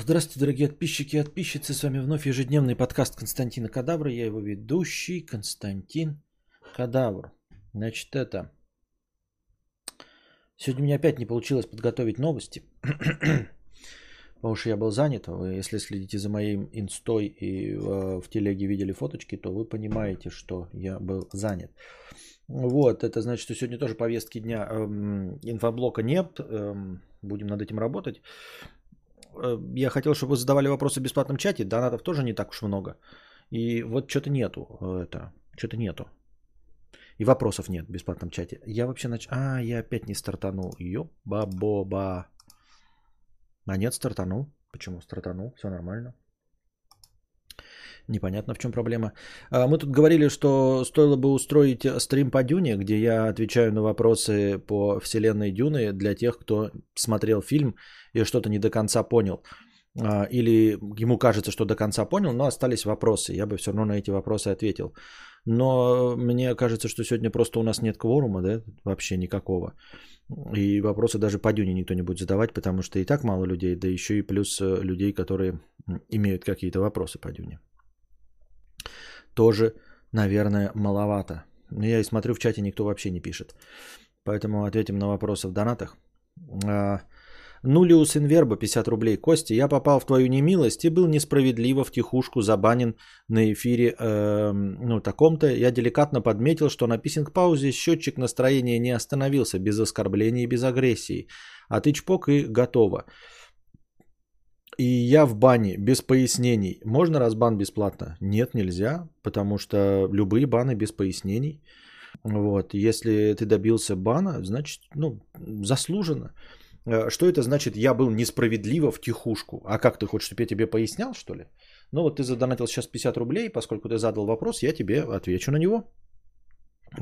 Здравствуйте, дорогие подписчики и подписчицы. С вами вновь ежедневный подкаст Константина Кадавра. Я его ведущий Константин Кадавр. Значит, это... Сегодня у меня опять не получилось подготовить новости. Потому что я был занят. Вы, если следите за моим инстой и э, в телеге видели фоточки, то вы понимаете, что я был занят. Вот, это значит, что сегодня тоже повестки дня эм, инфоблока нет. Эм, будем над этим работать. Э, я хотел, чтобы вы задавали вопросы в бесплатном чате. Донатов тоже не так уж много. И вот что-то нету. э, Это, что-то нету. И вопросов нет в бесплатном чате. Я вообще нач... А, я опять не стартанул. Ёба-боба. А нет, стартанул. Почему стартанул? Все нормально. Непонятно, в чем проблема. А, Мы тут говорили, что стоило бы устроить стрим по Дюне, где я отвечаю на вопросы по вселенной Дюны для тех, кто смотрел фильм и что-то не до конца понял. А, Или ему кажется, что до конца понял, но остались вопросы. Я бы все равно на эти вопросы ответил. Но мне кажется, что сегодня просто у нас нет кворума, да, вообще никакого. И вопросы даже по Дюне никто не будет задавать, потому что и так мало людей, да еще и плюс э, людей, которые имеют какие-то вопросы по Дюне. Тоже, наверное, маловато. Я и смотрю, в чате никто вообще не пишет. Поэтому ответим на вопросы в донатах. А, Нулиус Инверба 50 рублей. Костя, я попал в твою немилость и был несправедливо в тихушку забанен на эфире эм, ну, таком-то. Я деликатно подметил, что на писинг-паузе счетчик настроения не остановился без оскорблений и без агрессии. А ты чпок и готово. И я в бане без пояснений. Можно разбан бесплатно? Нет, нельзя, потому что любые баны без пояснений. Вот, если ты добился бана, значит, ну, заслуженно. Э, Что это значит, я был несправедливо в тихушку? А как ты хочешь, чтобы я тебе пояснял, что ли? Ну вот ты задонатил сейчас 50 рублей, поскольку ты задал вопрос, я тебе отвечу на него.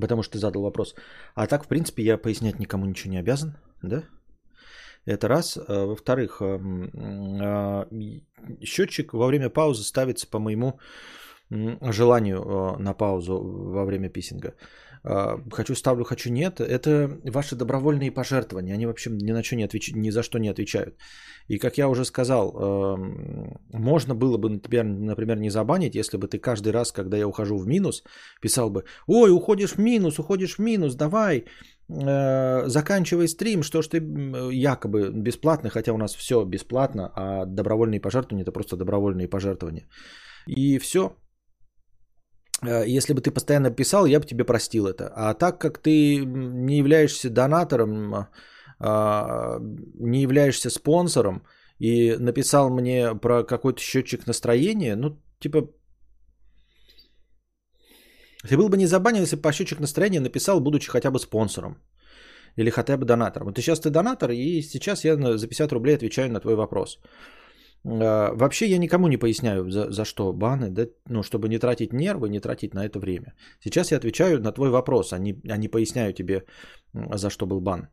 Потому что ты задал вопрос. А так, в принципе, я пояснять никому ничего не обязан, да? Это раз. А, Во-вторых, эм, а, счетчик во время паузы ставится по моему желанию э, на паузу во время писинга. А, Хочу ставлю, хочу нет. Это ваши добровольные пожертвования. Они вообще ни на что не отвечают, ни за что не отвечают. И как я уже сказал, эм, можно было бы, например, например, не забанить, если бы ты каждый раз, когда я ухожу в минус, писал бы, ой, уходишь в минус, уходишь в минус, давай, э, заканчивай стрим, что ж ты якобы бесплатно, хотя у нас все бесплатно, а добровольные пожертвования это просто добровольные пожертвования. И все. Если бы ты постоянно писал, я бы тебе простил это. А так как ты не являешься донатором, а, не являешься спонсором и написал мне про какой-то счетчик настроения, ну, типа, ты был бы не забанен, если бы по счетчик настроения написал, будучи хотя бы спонсором. Или хотя бы донатором. Вот сейчас ты донатор, и сейчас я за 50 рублей отвечаю на твой вопрос. А, Вообще я никому не поясняю, за, за что баны, да, ну, чтобы не тратить нервы, не тратить на это время. Сейчас я отвечаю на твой вопрос, а не, а не поясняю тебе, за что был бан.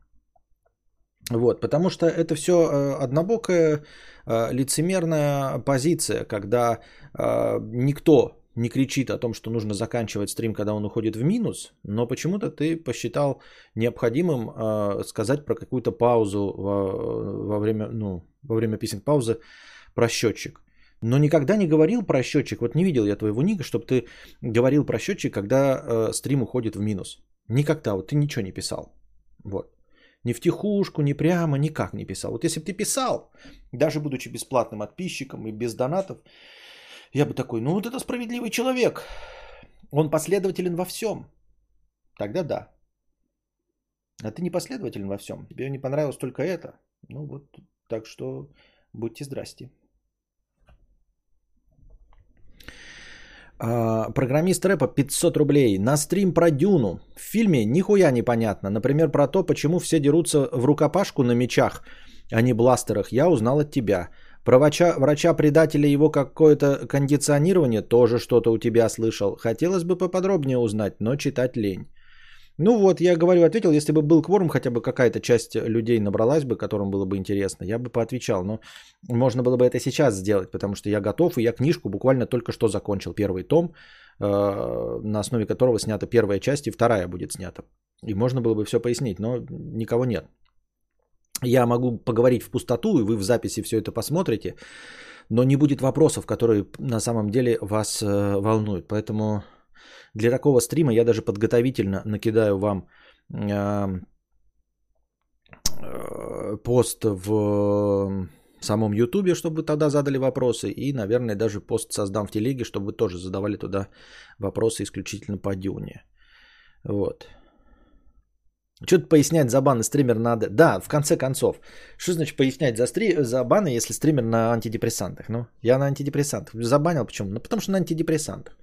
Вот, потому что это все однобокая э, лицемерная позиция, когда э, никто не кричит о том, что нужно заканчивать стрим, когда он уходит в минус, но почему-то ты посчитал необходимым э, сказать про какую-то паузу во, во время, ну, во время писинг паузы про счетчик. Но никогда не говорил про счетчик. Вот не видел я твоего ника, чтобы ты говорил про счетчик, когда э, стрим уходит в минус. Никогда. Вот ты ничего не писал. Вот. Ни в тихушку, ни прямо, никак не писал. Вот если бы ты писал, даже будучи бесплатным подписчиком и без донатов, я бы такой, ну вот это справедливый человек. Он последователен во всем. Тогда да. А ты не последователен во всем. Тебе не понравилось только это. Ну вот, так что будьте здрасте. Программист рэпа 500 рублей. На стрим про Дюну. В фильме нихуя непонятно. Например, про то, почему все дерутся в рукопашку на мечах, а не бластерах. Я узнал от тебя. Про врача, врача-предателя его какое-то кондиционирование тоже что-то у тебя слышал. Хотелось бы поподробнее узнать, но читать лень. Ну вот, я говорю, ответил, если бы был кворум, хотя бы какая-то часть людей набралась бы, которым было бы интересно, я бы поотвечал. Но можно было бы это сейчас сделать, потому что я готов, и я книжку буквально только что закончил. Первый том, э, на основе которого снята первая часть, и вторая будет снята. И можно было бы все пояснить, но никого нет. Я могу поговорить в пустоту, и вы в записи все это посмотрите, но не будет вопросов, которые на самом деле вас э, волнуют. Поэтому для такого стрима я даже подготовительно накидаю вам э, э, пост в самом Ютубе, чтобы вы тогда задали вопросы. И, наверное, даже пост создам в телеге, чтобы вы тоже задавали туда вопросы исключительно по Дюне. Вот. Что-то пояснять за баны стример надо. Да, в конце концов. Что значит пояснять за, стри... за баны, если стример на антидепрессантах? Ну, я на антидепрессантах. Забанил почему? Ну, потому что на антидепрессантах.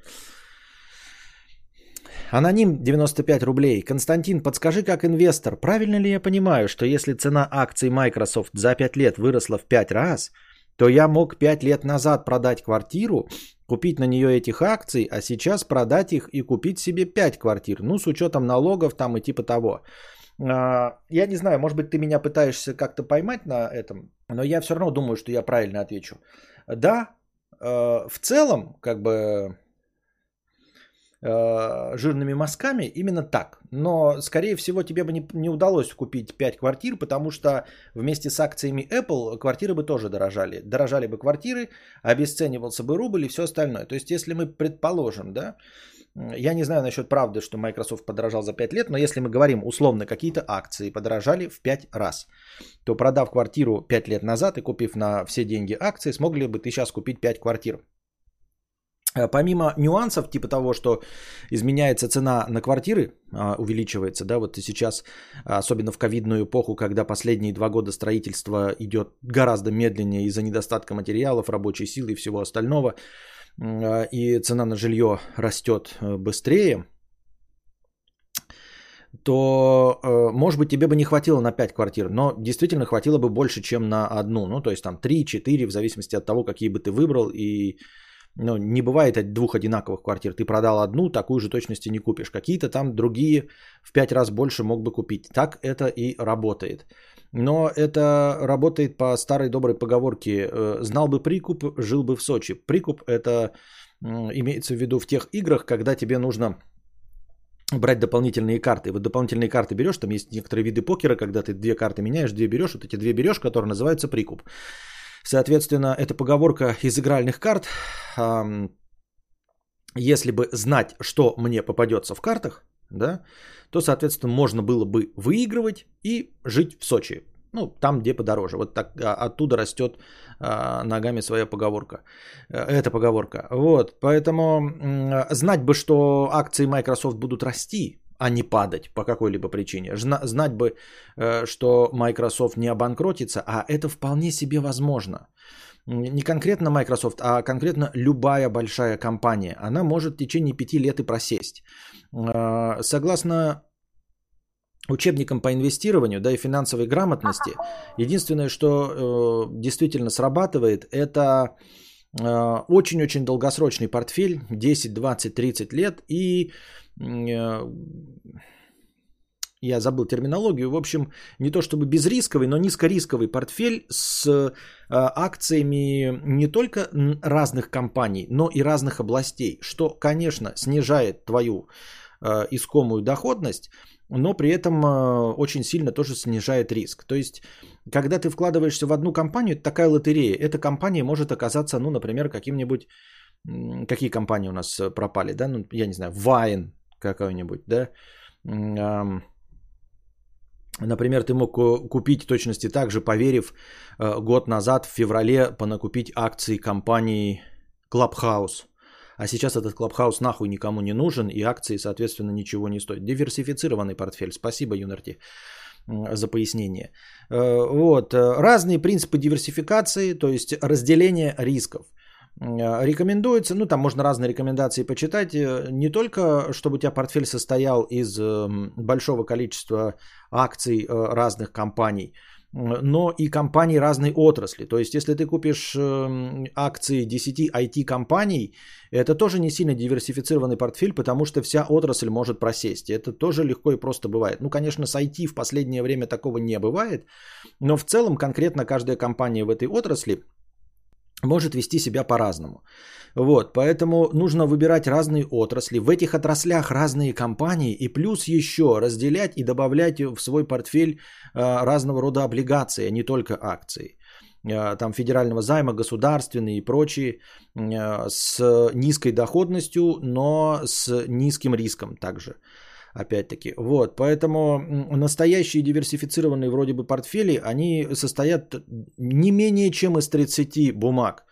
Аноним 95 рублей. Константин, подскажи, как инвестор, правильно ли я понимаю, что если цена акций Microsoft за 5 лет выросла в 5 раз, то я мог 5 лет назад продать квартиру, купить на нее этих акций, а сейчас продать их и купить себе 5 квартир. Ну, с учетом налогов там и типа того. А, я не знаю, может быть, ты меня пытаешься как-то поймать на этом, но я все равно думаю, что я правильно отвечу. Да, э, в целом, как бы Э, жирными мазками, именно так. Но, скорее всего, тебе бы не, не удалось купить 5 квартир, потому что вместе с акциями Apple квартиры бы тоже дорожали. Дорожали бы квартиры, обесценивался бы рубль и все остальное. То есть, если мы предположим, да, я не знаю насчет правды, что Microsoft подорожал за 5 лет, но если мы говорим условно, какие-то акции подорожали в 5 раз, то продав квартиру 5 лет назад и купив на все деньги акции, смогли бы ты сейчас купить 5 квартир. Э, помимо нюансов, типа того, что изменяется цена на квартиры, а, увеличивается, да, вот и сейчас, особенно в ковидную эпоху, когда последние два года строительство идет гораздо медленнее из-за недостатка материалов, рабочей силы и всего остального, а, и цена на жилье растет э, быстрее, то, э, может быть, тебе бы не хватило на 5 квартир, но действительно хватило бы больше, чем на одну. Ну, то есть там 3-4, в зависимости от того, какие бы ты выбрал и ну, не бывает двух одинаковых квартир. Ты продал одну, такую же точности не купишь. Какие-то там другие в пять раз больше мог бы купить. Так это и работает. Но это работает по старой доброй поговорке. Э, знал бы прикуп, жил бы в Сочи. Прикуп это имеется в виду в тех играх, когда тебе нужно брать дополнительные карты. Вот дополнительные карты берешь, там есть некоторые виды покера, когда ты две карты меняешь, две берешь, вот эти две берешь, которые называются прикуп. Соответственно, эта поговорка из игральных карт. Если бы знать, что мне попадется в картах, да, то, соответственно, можно было бы выигрывать и жить в Сочи. Ну, там, где подороже. Вот так, а, оттуда растет а, ногами своя поговорка. Э, эта поговорка. Вот, поэтому знать бы, что акции Microsoft будут расти, а не падать по какой-либо причине. Знать бы, э, что Microsoft не обанкротится, а это вполне себе возможно. Не конкретно Microsoft, а конкретно любая большая компания. Она может в течение пяти лет и просесть. Э, согласно учебникам по инвестированию, да и финансовой грамотности, единственное, что э, действительно срабатывает, это очень-очень долгосрочный портфель, 10, 20, 30 лет и я забыл терминологию, в общем, не то чтобы безрисковый, но низкорисковый портфель с э, акциями не только разных компаний, но и разных областей, что, конечно, снижает твою э, искомую доходность, но при этом очень сильно тоже снижает риск. То есть, когда ты вкладываешься в одну компанию, это такая лотерея. Эта компания может оказаться, ну, например, каким-нибудь... Какие компании у нас пропали, да? Ну, я не знаю, Вайн, какой-нибудь, да. Например, ты мог купить точности так же, поверив э, год назад, в феврале, понакупить акции компании Clubhouse. А сейчас этот Clubhouse нахуй никому не нужен, и акции, соответственно, ничего не стоят. Диверсифицированный портфель. Спасибо, Юнарти, за пояснение. Э, вот. Э, разные принципы диверсификации, то есть разделение рисков – рекомендуется, ну там можно разные рекомендации почитать, э, не только чтобы у тебя портфель состоял из эм, большого количества акций э, разных компаний, но и компаний разной отрасли. То есть, если ты купишь эм, акции 10 IT-компаний, это тоже не сильно диверсифицированный портфель, потому что вся отрасль может просесть. Это тоже легко и просто бывает. Ну, конечно, с IT в последнее время такого не бывает, но в целом конкретно каждая компания в этой отрасли – может вести себя по-разному. Вот, поэтому нужно выбирать разные отрасли. В этих отраслях разные компании и плюс еще разделять и добавлять в свой портфель э, разного рода облигации, а не только акции. Э, там федерального займа, государственные и прочие э, с низкой доходностью, но с низким риском также. Опять-таки, вот, поэтому настоящие диверсифицированные вроде бы портфели, они состоят не менее чем из 30 бумаг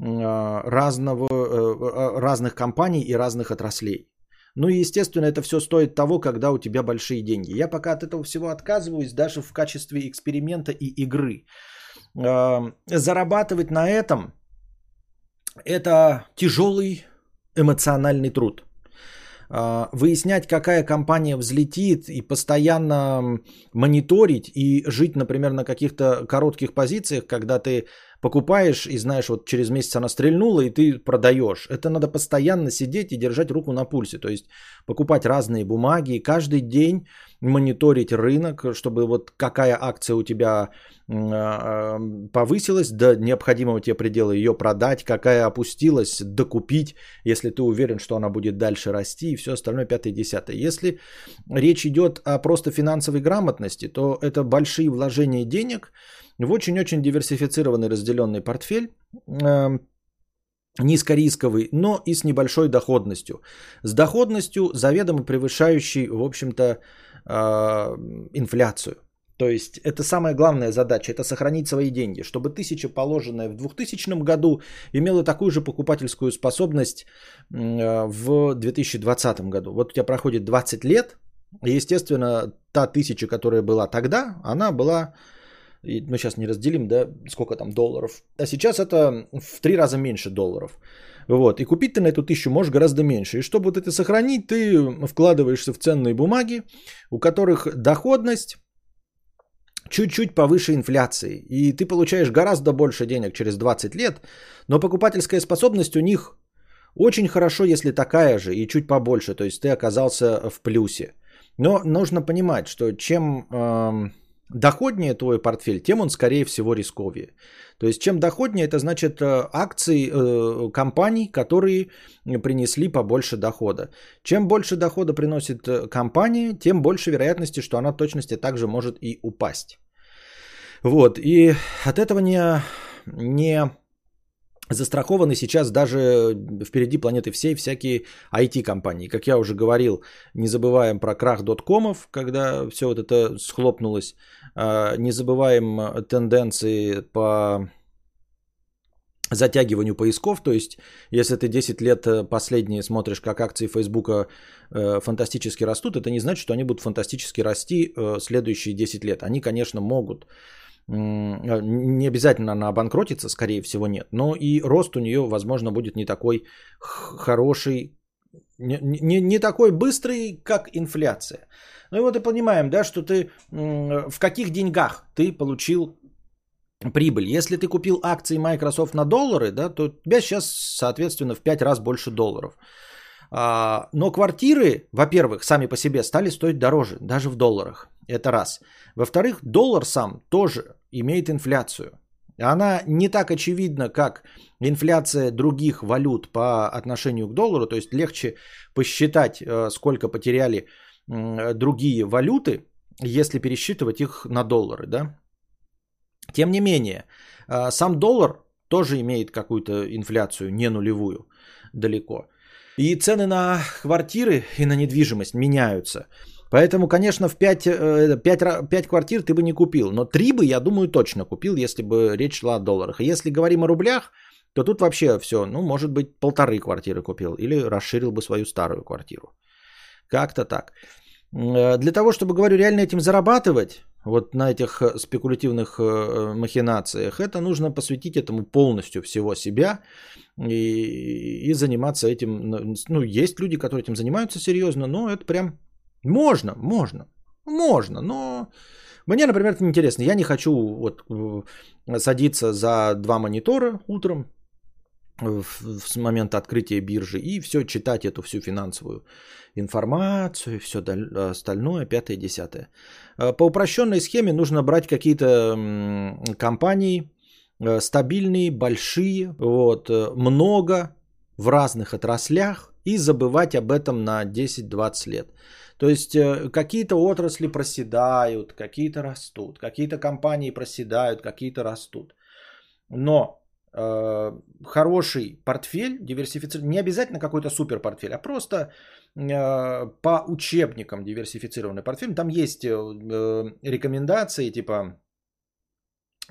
а, разного, э, разных компаний и разных отраслей. Ну и, естественно, это все стоит того, когда у тебя большие деньги. Я пока от этого всего отказываюсь, даже в качестве эксперимента и игры. А, зарабатывать на этом – это тяжелый эмоциональный труд. А, выяснять, какая компания взлетит и постоянно мониторить и жить, например, на каких-то коротких позициях, когда ты покупаешь и знаешь, вот через месяц она стрельнула, и ты продаешь. Это надо постоянно сидеть и держать руку на пульсе. То есть покупать разные бумаги, каждый день мониторить рынок, чтобы вот какая акция у тебя а, повысилась до необходимого тебе предела, ее продать, какая опустилась, докупить, если ты уверен, что она будет дальше расти и все остальное пятое десятое. Если речь идет о просто финансовой грамотности, то это большие вложения денег – в очень-очень диверсифицированный разделенный портфель, э, низкорисковый, но и с небольшой доходностью. С доходностью, заведомо превышающей, в общем-то, инфляцию. То есть это самая главная задача, это сохранить свои деньги, чтобы тысяча, положенная в 2000 году, имела такую же покупательскую способность э, в 2020 году. Вот у тебя проходит 20 лет, и, естественно, та тысяча, которая была тогда, она была мы сейчас не разделим, да, сколько там долларов. А сейчас это в три раза меньше долларов. Вот. И купить ты на эту тысячу можешь гораздо меньше. И чтобы вот это сохранить, ты вкладываешься в ценные бумаги, у которых доходность чуть-чуть повыше инфляции. И ты получаешь гораздо больше денег через 20 лет, но покупательская способность у них очень хорошо, если такая же и чуть побольше. То есть ты оказался в плюсе. Но нужно понимать, что чем... Э, доходнее твой портфель, тем он, скорее всего, рисковее. То есть, чем доходнее, это значит э, акции э, компаний, которые принесли побольше дохода. Чем больше дохода приносит э, компания, тем больше вероятности, что она в точности также может и упасть. Вот, и от этого не, не застрахованы сейчас даже впереди планеты всей всякие IT-компании. Как я уже говорил, не забываем про крах доткомов, когда все вот это схлопнулось. А, не забываем тенденции по затягиванию поисков, то есть если ты 10 лет э, последние смотришь, как акции Фейсбука э, фантастически растут, это не значит, что они будут фантастически расти э, следующие 10 лет. Они, конечно, могут. Не обязательно она обанкротится, скорее всего нет, но и рост у нее, возможно, будет не такой хороший, не, не, не такой быстрый, как инфляция. Ну и вот и понимаем, да, что ты в каких деньгах ты получил прибыль. Если ты купил акции Microsoft на доллары, да, то у тебя сейчас, соответственно, в 5 раз больше долларов. А, но квартиры, во-первых, сами по себе стали стоить дороже, даже в долларах. Это раз. Во-вторых, доллар сам тоже имеет инфляцию. Она не так очевидна, как инфляция других валют по отношению к доллару. То есть легче посчитать, э, сколько потеряли другие валюты, если пересчитывать их на доллары, да. Тем не менее, а, сам доллар тоже имеет какую-то инфляцию, не нулевую, далеко. И цены на квартиры и на недвижимость меняются. Поэтому, конечно, в 5, 5, 5 квартир ты бы не купил. Но 3 бы, я думаю, точно купил, если бы речь шла о долларах. Если говорим о рублях, то тут вообще все, ну, может быть, полторы квартиры купил или расширил бы свою старую квартиру. Как-то так. Э, для того, чтобы, говорю, реально этим зарабатывать, вот на этих э, спекулятивных э, махинациях, это нужно посвятить этому полностью всего себя и, и заниматься этим. Ну, есть люди, которые этим занимаются серьезно, но это прям можно, можно, можно, но мне, например, это неинтересно. Я не хочу вот садиться за два монитора утром, с момента открытия биржи и все читать эту всю финансовую информацию, все остальное, пятое, десятое. Э, по упрощенной схеме нужно брать какие-то компании, э, стабильные, большие, вот, э, много в разных отраслях и забывать об этом на 10-20 лет. То есть э, какие-то отрасли проседают, какие-то растут, какие-то компании проседают, какие-то растут. Но э, хороший портфель, диверсифицированный, не обязательно какой-то супер портфель, а просто э, по учебникам диверсифицированный портфель. Там есть э, э рекомендации типа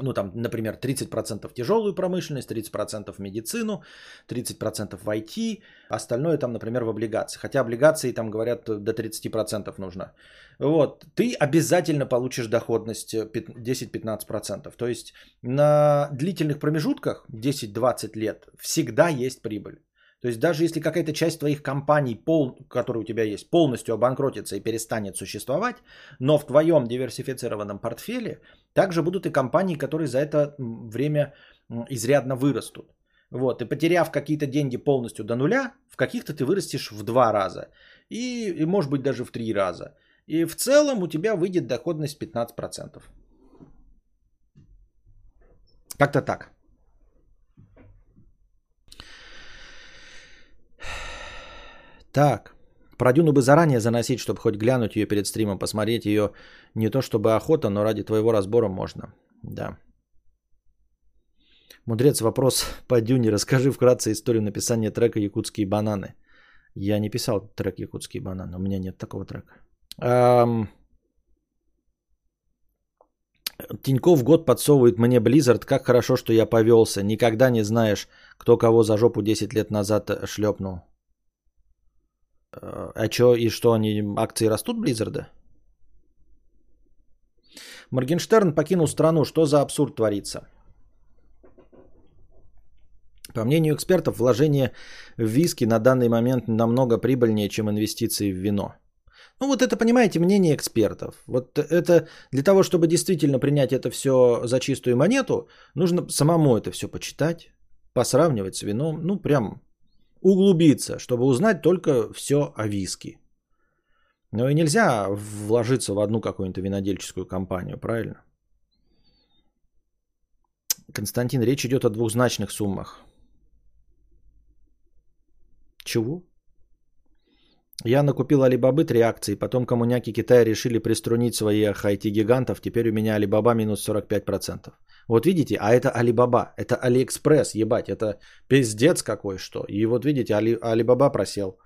ну там, например, 30% тяжелую промышленность, 30% в медицину, 30% в IT, остальное там, например, в облигации. Хотя облигации там говорят до 30% нужно. Вот, ты обязательно получишь доходность 10-15%. То есть на длительных промежутках, 10-20 лет, всегда есть прибыль. То есть даже если какая-то часть твоих компаний, пол, которые у тебя есть, полностью обанкротится и перестанет существовать, но в твоем диверсифицированном портфеле также будут и компании, которые за это время изрядно вырастут. Вот, и потеряв какие-то деньги полностью до нуля, в каких-то ты вырастешь в два раза. И, и может быть даже в три раза. И в целом у тебя выйдет доходность 15%. Как-то так. Так, про Дюну бы заранее заносить, чтобы хоть глянуть ее перед стримом, посмотреть ее не то чтобы охота, но ради твоего разбора можно. Да. Мудрец, вопрос по Дюне. Расскажи вкратце историю написания трека «Якутские бананы». Я не писал трек «Якутские бананы», у меня нет такого трека. Эм... Тиньков год подсовывает мне Blizzard, как хорошо, что я повелся. Никогда не знаешь, кто кого за жопу 10 лет назад шлепнул. А что, и что, они акции растут Близзарда? Моргенштерн покинул страну. Что за абсурд творится? По мнению экспертов, вложение в виски на данный момент намного прибыльнее, чем инвестиции в вино. Ну вот это, понимаете, мнение экспертов. Вот это для того, чтобы действительно принять это все за чистую монету, нужно самому это все почитать, посравнивать с вином. Ну прям углубиться, чтобы узнать только все о виски. Но и нельзя вложиться в одну какую-нибудь винодельческую компанию, правильно? Константин, речь идет о двухзначных суммах. Чего? Я накупил Алибабы три акции, потом коммуняки Китая решили приструнить своих IT-гигантов, теперь у меня Алибаба минус 45%. Вот видите, а это Алибаба, это Алиэкспресс, ебать, это пиздец какой что. И вот видите, Али, Алибаба просел.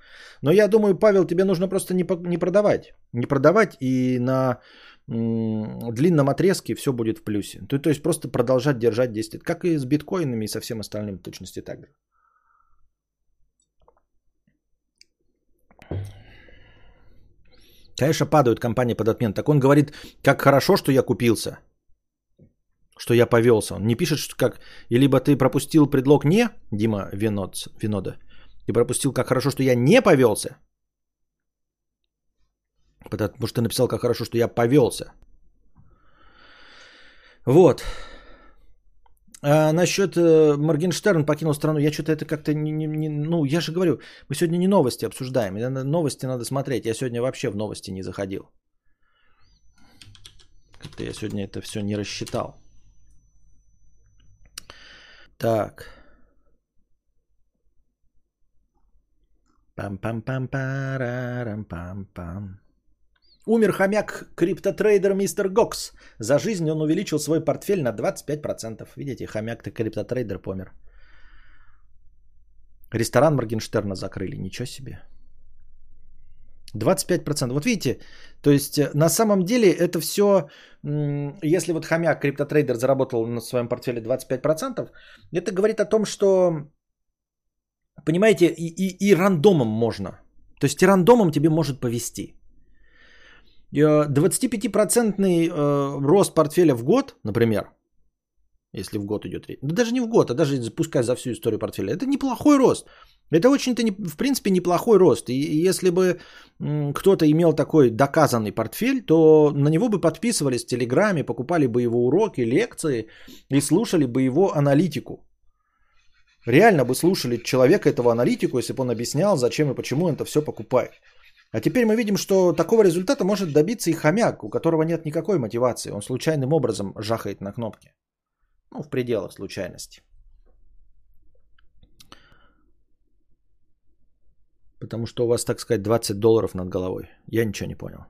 Но я думаю, Павел, тебе нужно просто не, не продавать. Не продавать и на длинном отрезке все будет в плюсе. То, то есть просто продолжать держать 10 лет. Как и с биткоинами и со всем остальным в точности так же. Конечно, падают компании под отмен. Так он говорит, как хорошо, что я купился что я повелся. Он не пишет, что как... И либо ты пропустил предлог «не», Дима Винод, Винода, ты пропустил, как хорошо, что я не повелся. Потому что ты написал, как хорошо, что я повелся. Вот. А насчет э, Моргенштерн покинул страну, я что-то это как-то не, не, не... Ну, я же говорю, мы сегодня не новости обсуждаем. Новости надо смотреть. Я сегодня вообще в новости не заходил. Как-то я сегодня это все не рассчитал. Так. Пам-пам-пам-парам-пам-пам. Умер хомяк криптотрейдер мистер Гокс. За жизнь он увеличил свой портфель на 25%. Видите, хомяк-то криптотрейдер помер. Ресторан Моргенштерна закрыли. Ничего себе. 25%. Вот видите, то есть э, на самом деле это все, если вот хомяк, криптотрейдер заработал на своем портфеле 25%, это говорит о том, что, понимаете, и, и, и рандомом можно. То есть и рандомом тебе может повести. 25% э, э, рост портфеля в год, например, если в год идет речь. Да даже не в год, а даже пускай за всю историю портфеля. Это неплохой рост. Это очень-то, в принципе, неплохой рост. И если бы кто-то имел такой доказанный портфель, то на него бы подписывались в Телеграме, покупали бы его уроки, лекции и слушали бы его аналитику. Реально бы слушали человека, этого аналитику, если бы он объяснял, зачем и почему он это все покупает. А теперь мы видим, что такого результата может добиться и хомяк, у которого нет никакой мотивации. Он случайным образом жахает на кнопки. Ну, в пределах случайности. Потому что у вас, так сказать, 20 долларов над головой. Я ничего не понял.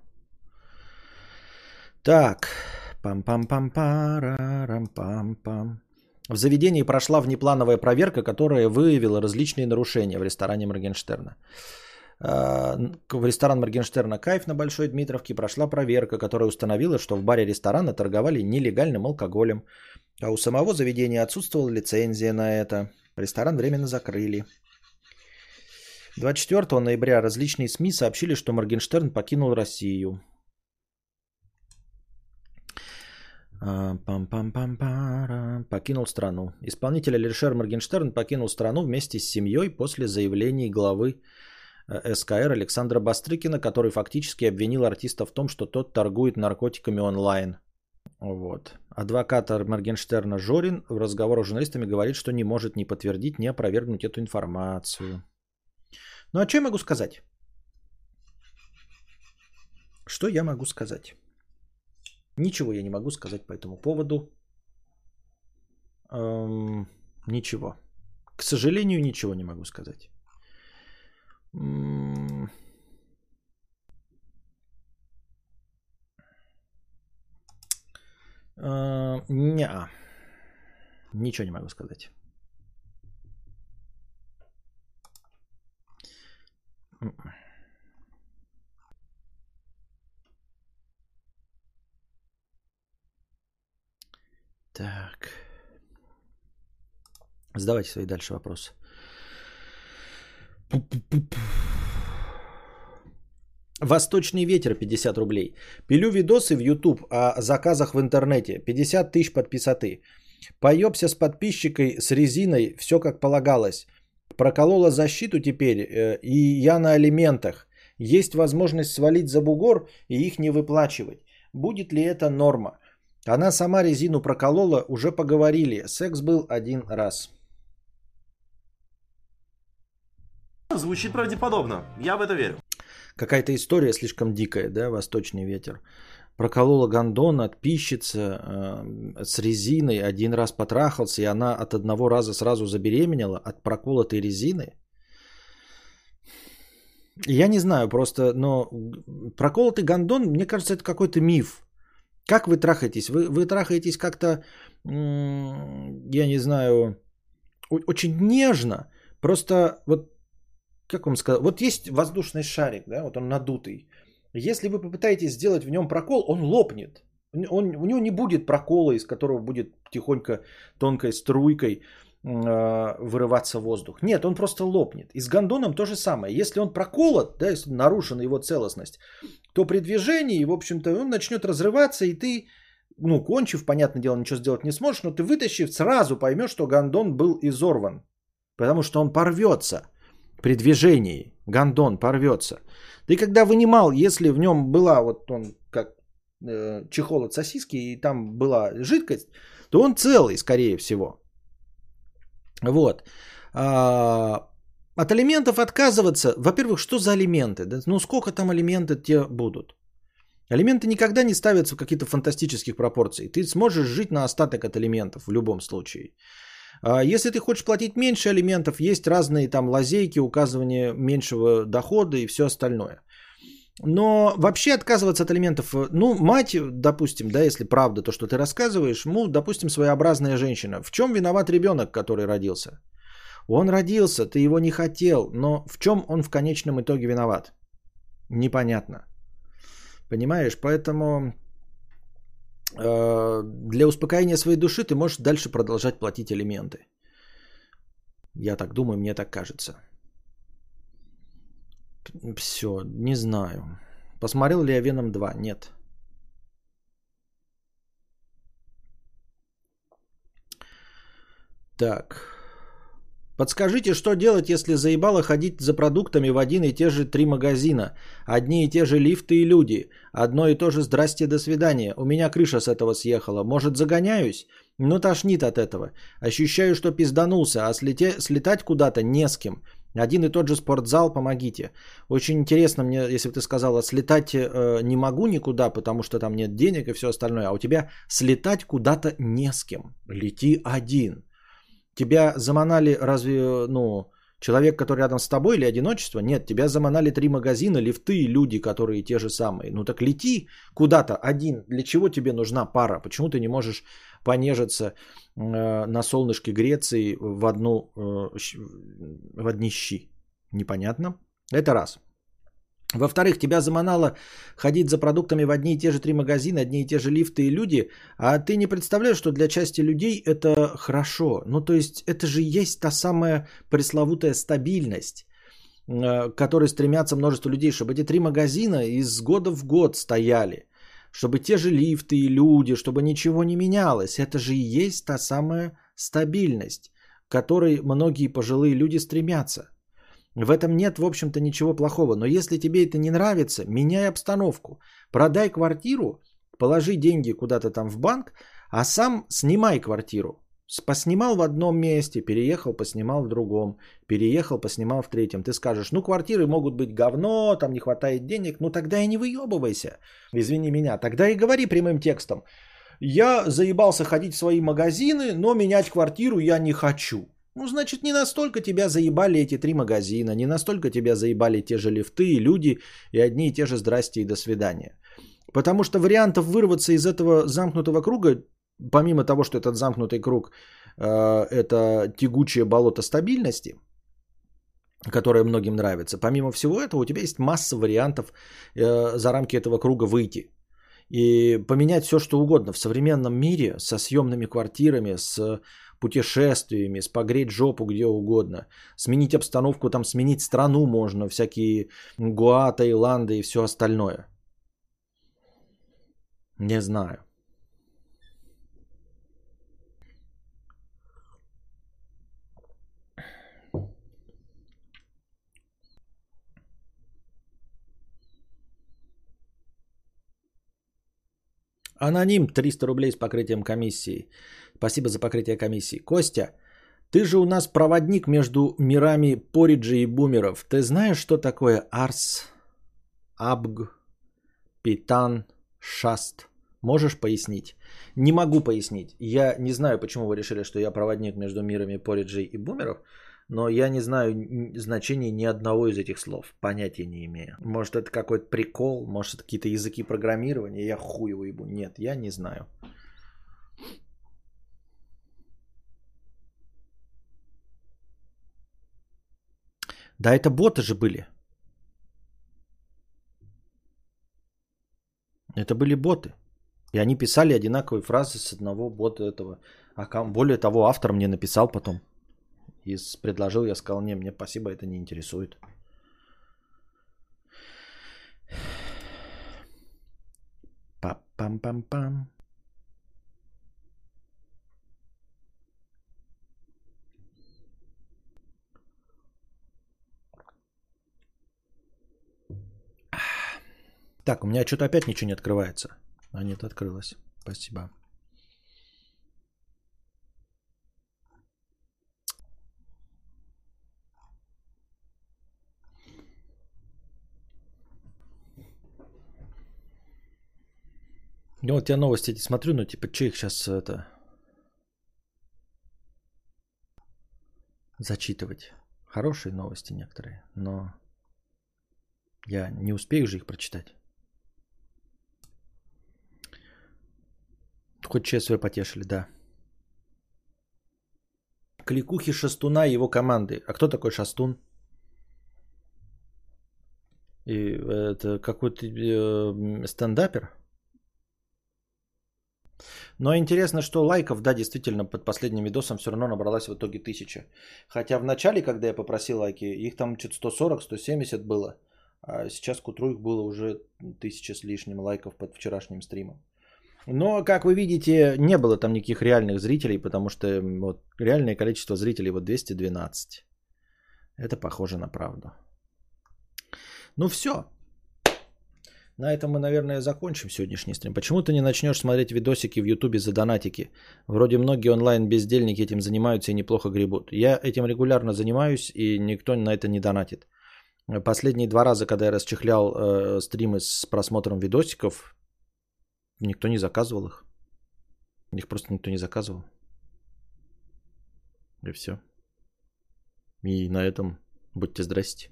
Так. Пам-пам-пам-парам-пам-пам. В заведении прошла внеплановая проверка, которая выявила различные нарушения в ресторане Моргенштерна. А, в ресторан Моргенштерна «Кайф» на Большой Дмитровке прошла проверка, которая установила, что в баре ресторана торговали нелегальным алкоголем, а у самого заведения отсутствовала лицензия на это. Ресторан временно закрыли. 24 ноября различные СМИ сообщили, что Моргенштерн покинул Россию. А. Покинул страну. Исполнитель Алишер Моргенштерн покинул страну вместе с семьей после заявлений главы СКР Александра Бастрыкина, который фактически обвинил артиста в том, что тот торгует наркотиками онлайн. Вот. Адвокат Моргенштерна Жорин в разговоре с журналистами говорит, что не может ни подтвердить, ни опровергнуть эту информацию. Ну а что я могу сказать? Что я могу сказать? Ничего я не могу сказать по этому поводу. Эм, ничего. К сожалению, ничего не могу сказать. М- э, не. Ничего не могу сказать. Так. Задавайте свои дальше вопросы. Восточный ветер 50 рублей. Пилю видосы в YouTube о заказах в интернете. 50 тысяч подписоты. Поебся с подписчикой с резиной, все как полагалось. Проколола защиту теперь, э, и я на алиментах. Есть возможность свалить за бугор и их не выплачивать. Будет ли это норма? Она сама резину проколола, уже поговорили. Секс был один раз. Звучит правдеподобно. Я в это верю. Какая-то история слишком дикая, да, восточный ветер. Проколола гондон от пищицы э, с резиной, один раз потрахался, и она от одного раза сразу забеременела от проколотой резины. Я не знаю, просто, но проколотый гондон, мне кажется, это какой-то миф. Как вы трахаетесь? Вы, вы трахаетесь как-то, я не знаю, очень нежно. Просто вот, как вам сказать, вот есть воздушный шарик, да, вот он надутый. Если вы попытаетесь сделать в нем прокол, он лопнет. Он, у него не будет прокола, из которого будет тихонько тонкой струйкой э, вырываться воздух. Нет, он просто лопнет. И с гондоном то же самое. Если он проколот, да, если нарушена его целостность, то при движении, в общем-то, он начнет разрываться, и ты, ну, кончив, понятное дело, ничего сделать не сможешь, но ты вытащив, сразу поймешь, что гондон был изорван. Потому что он порвется при движении. Гондон порвется. Ты когда вынимал, если в нем была вот он как э, чехол от сосиски, и там была жидкость, то он целый, скорее всего. Вот. А, от алиментов отказываться, во-первых, что за алименты? Да? Ну сколько там алименты те будут? Алименты никогда не ставятся в какие-то фантастических пропорций. Ты сможешь жить на остаток от алиментов в любом случае. А если ты хочешь платить меньше алиментов, есть разные там лазейки, указывания меньшего дохода и все остальное. Но вообще отказываться от алиментов, ну, мать, допустим, да, если правда то, что ты рассказываешь, ну, допустим, своеобразная женщина. В чем виноват ребенок, который родился? Он родился, ты его не хотел, но в чем он в конечном итоге виноват? Непонятно. Понимаешь? Поэтому э, для успокоения своей души ты можешь дальше продолжать платить алименты. Я так думаю, мне так кажется. Все, не знаю. Посмотрел ли я Веном 2? Нет. Так. Подскажите, что делать, если заебало ходить за продуктами в один и те же три магазина? Одни и те же лифты и люди. Одно и то же «здрасте, до свидания». У меня крыша с этого съехала. Может, загоняюсь? Но тошнит от этого. Ощущаю, что пизданулся, а слете... слетать куда-то не с кем. Один и тот же спортзал, помогите. Очень интересно мне, если бы ты сказала, слетать э, не могу никуда, потому что там нет денег и все остальное, а у тебя слетать куда-то не с кем. Лети один. Тебя заманали разве, ну, человек, который рядом с тобой или одиночество? Нет, тебя заманали три магазина, лифты и люди, которые те же самые. Ну так лети куда-то один. Для чего тебе нужна пара? Почему ты не можешь понежиться э, на солнышке Греции в, одну, э, в одни щи? Непонятно. Это раз. Во-вторых, тебя заманало ходить за продуктами в одни и те же три магазина, одни и те же лифты и люди, а ты не представляешь, что для части людей это хорошо. Ну, то есть, это же есть та самая пресловутая стабильность, э, к которой стремятся множество людей, чтобы эти три магазина из года в год стояли, чтобы те же лифты и люди, чтобы ничего не менялось. Это же и есть та самая стабильность, к которой многие пожилые люди стремятся. В этом нет, в общем-то, ничего плохого. Но если тебе это не нравится, меняй обстановку. Продай квартиру, положи деньги куда-то там в банк, а сам снимай квартиру. Поснимал в одном месте, переехал, поснимал в другом, переехал, поснимал в третьем. Ты скажешь, ну квартиры могут быть говно, там не хватает денег, ну тогда и не выебывайся. Извини меня, тогда и говори прямым текстом. Я заебался ходить в свои магазины, но менять квартиру я не хочу. Ну, значит, не настолько тебя заебали эти три магазина, не настолько тебя заебали те же лифты и люди, и одни и те же здрасте и до свидания. Потому что вариантов вырваться из этого замкнутого круга, помимо того, что этот замкнутый круг э, это тягучее болото стабильности, которое многим нравится, помимо всего этого у тебя есть масса вариантов э, за рамки этого круга выйти. И поменять все, что угодно в современном мире со съемными квартирами, с путешествиями, с погреть жопу где угодно, сменить обстановку, там сменить страну можно, всякие Гуа, Таиланды и все остальное. Не знаю. Аноним 300 рублей с покрытием комиссии. Спасибо за покрытие комиссии. Костя, ты же у нас проводник между мирами Пориджи и Бумеров. Ты знаешь, что такое Арс, Абг, Питан, Шаст? Можешь пояснить? Не могу пояснить. Я не знаю, почему вы решили, что я проводник между мирами Пориджи и Бумеров, но я не знаю значения ни одного из этих слов. Понятия не имею. Может, это какой-то прикол, может, это какие-то языки программирования, я хуй его ебу. Нет, я не знаю. Да это боты же были. Это были боты. И они писали одинаковые фразы с одного бота этого. А более того, автор мне написал потом. И предложил, я сказал, не, мне спасибо, это не интересует. Пам-пам-пам. Так, у меня что-то опять ничего не открывается. А нет, открылось. Спасибо. Ну вот я новости эти смотрю, но типа, что их сейчас это зачитывать? Хорошие новости некоторые, но я не успею же их прочитать. Хоть честно потешили, да. Кликухи Шастуна и его команды. А кто такой Шастун? И это какой-то э, стендапер? Но интересно, что лайков, да, действительно, под последним видосом все равно набралась в итоге тысяча. Хотя в начале, когда я попросил лайки, их там что-то 140-170 было. А сейчас к утру их было уже тысяча с лишним лайков под вчерашним стримом. Но, как вы видите, не было там никаких реальных зрителей, потому что вот, реальное количество зрителей вот 212. Это похоже на правду. Ну все. На этом мы, наверное, закончим сегодняшний стрим. Почему ты не начнешь смотреть видосики в Ютубе за донатики? Вроде многие онлайн-бездельники этим занимаются и неплохо гребут. Я этим регулярно занимаюсь, и никто на это не донатит. Последние два раза, когда я расчехлял э, стримы с просмотром видосиков, никто не заказывал их. Их просто никто не заказывал. И все. И на этом будьте здрасте.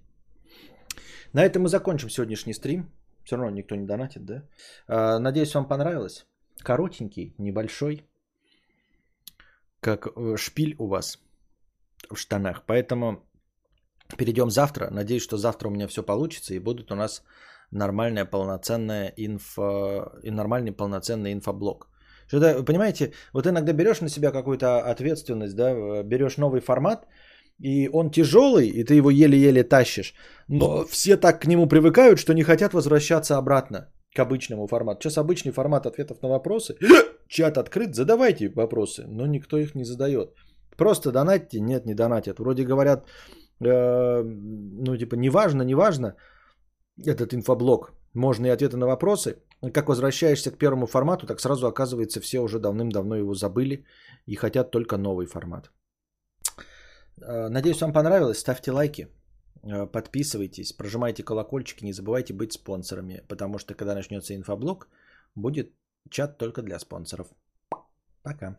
На этом мы закончим сегодняшний стрим. Все равно никто не донатит, да? А, надеюсь, вам понравилось. Коротенький, небольшой. Как э, шпиль у вас в штанах. Поэтому перейдем завтра. Надеюсь, что завтра у меня все получится и будут у нас нормальная полноценная инфо и нормальный полноценный инфоблог. Что-то, понимаете, вот иногда берешь на себя какую-то ответственность, да, берешь новый формат, и он тяжелый, и ты его еле-еле тащишь, но все так к нему привыкают, что не хотят возвращаться обратно к обычному формату. Сейчас обычный формат ответов на вопросы. Чат открыт, задавайте вопросы, но никто их не задает. Просто донатьте, нет, не донатят. Вроде говорят, э, ну типа, неважно, неважно, этот инфоблог, можно и ответы на вопросы. Как возвращаешься к первому формату, так сразу оказывается, все уже давным-давно его забыли и хотят только новый формат. Э, надеюсь, вам понравилось. Ставьте лайки, э, подписывайтесь, прожимайте колокольчики, не забывайте быть спонсорами, потому что когда начнется инфоблог, будет чат только для спонсоров. Пока.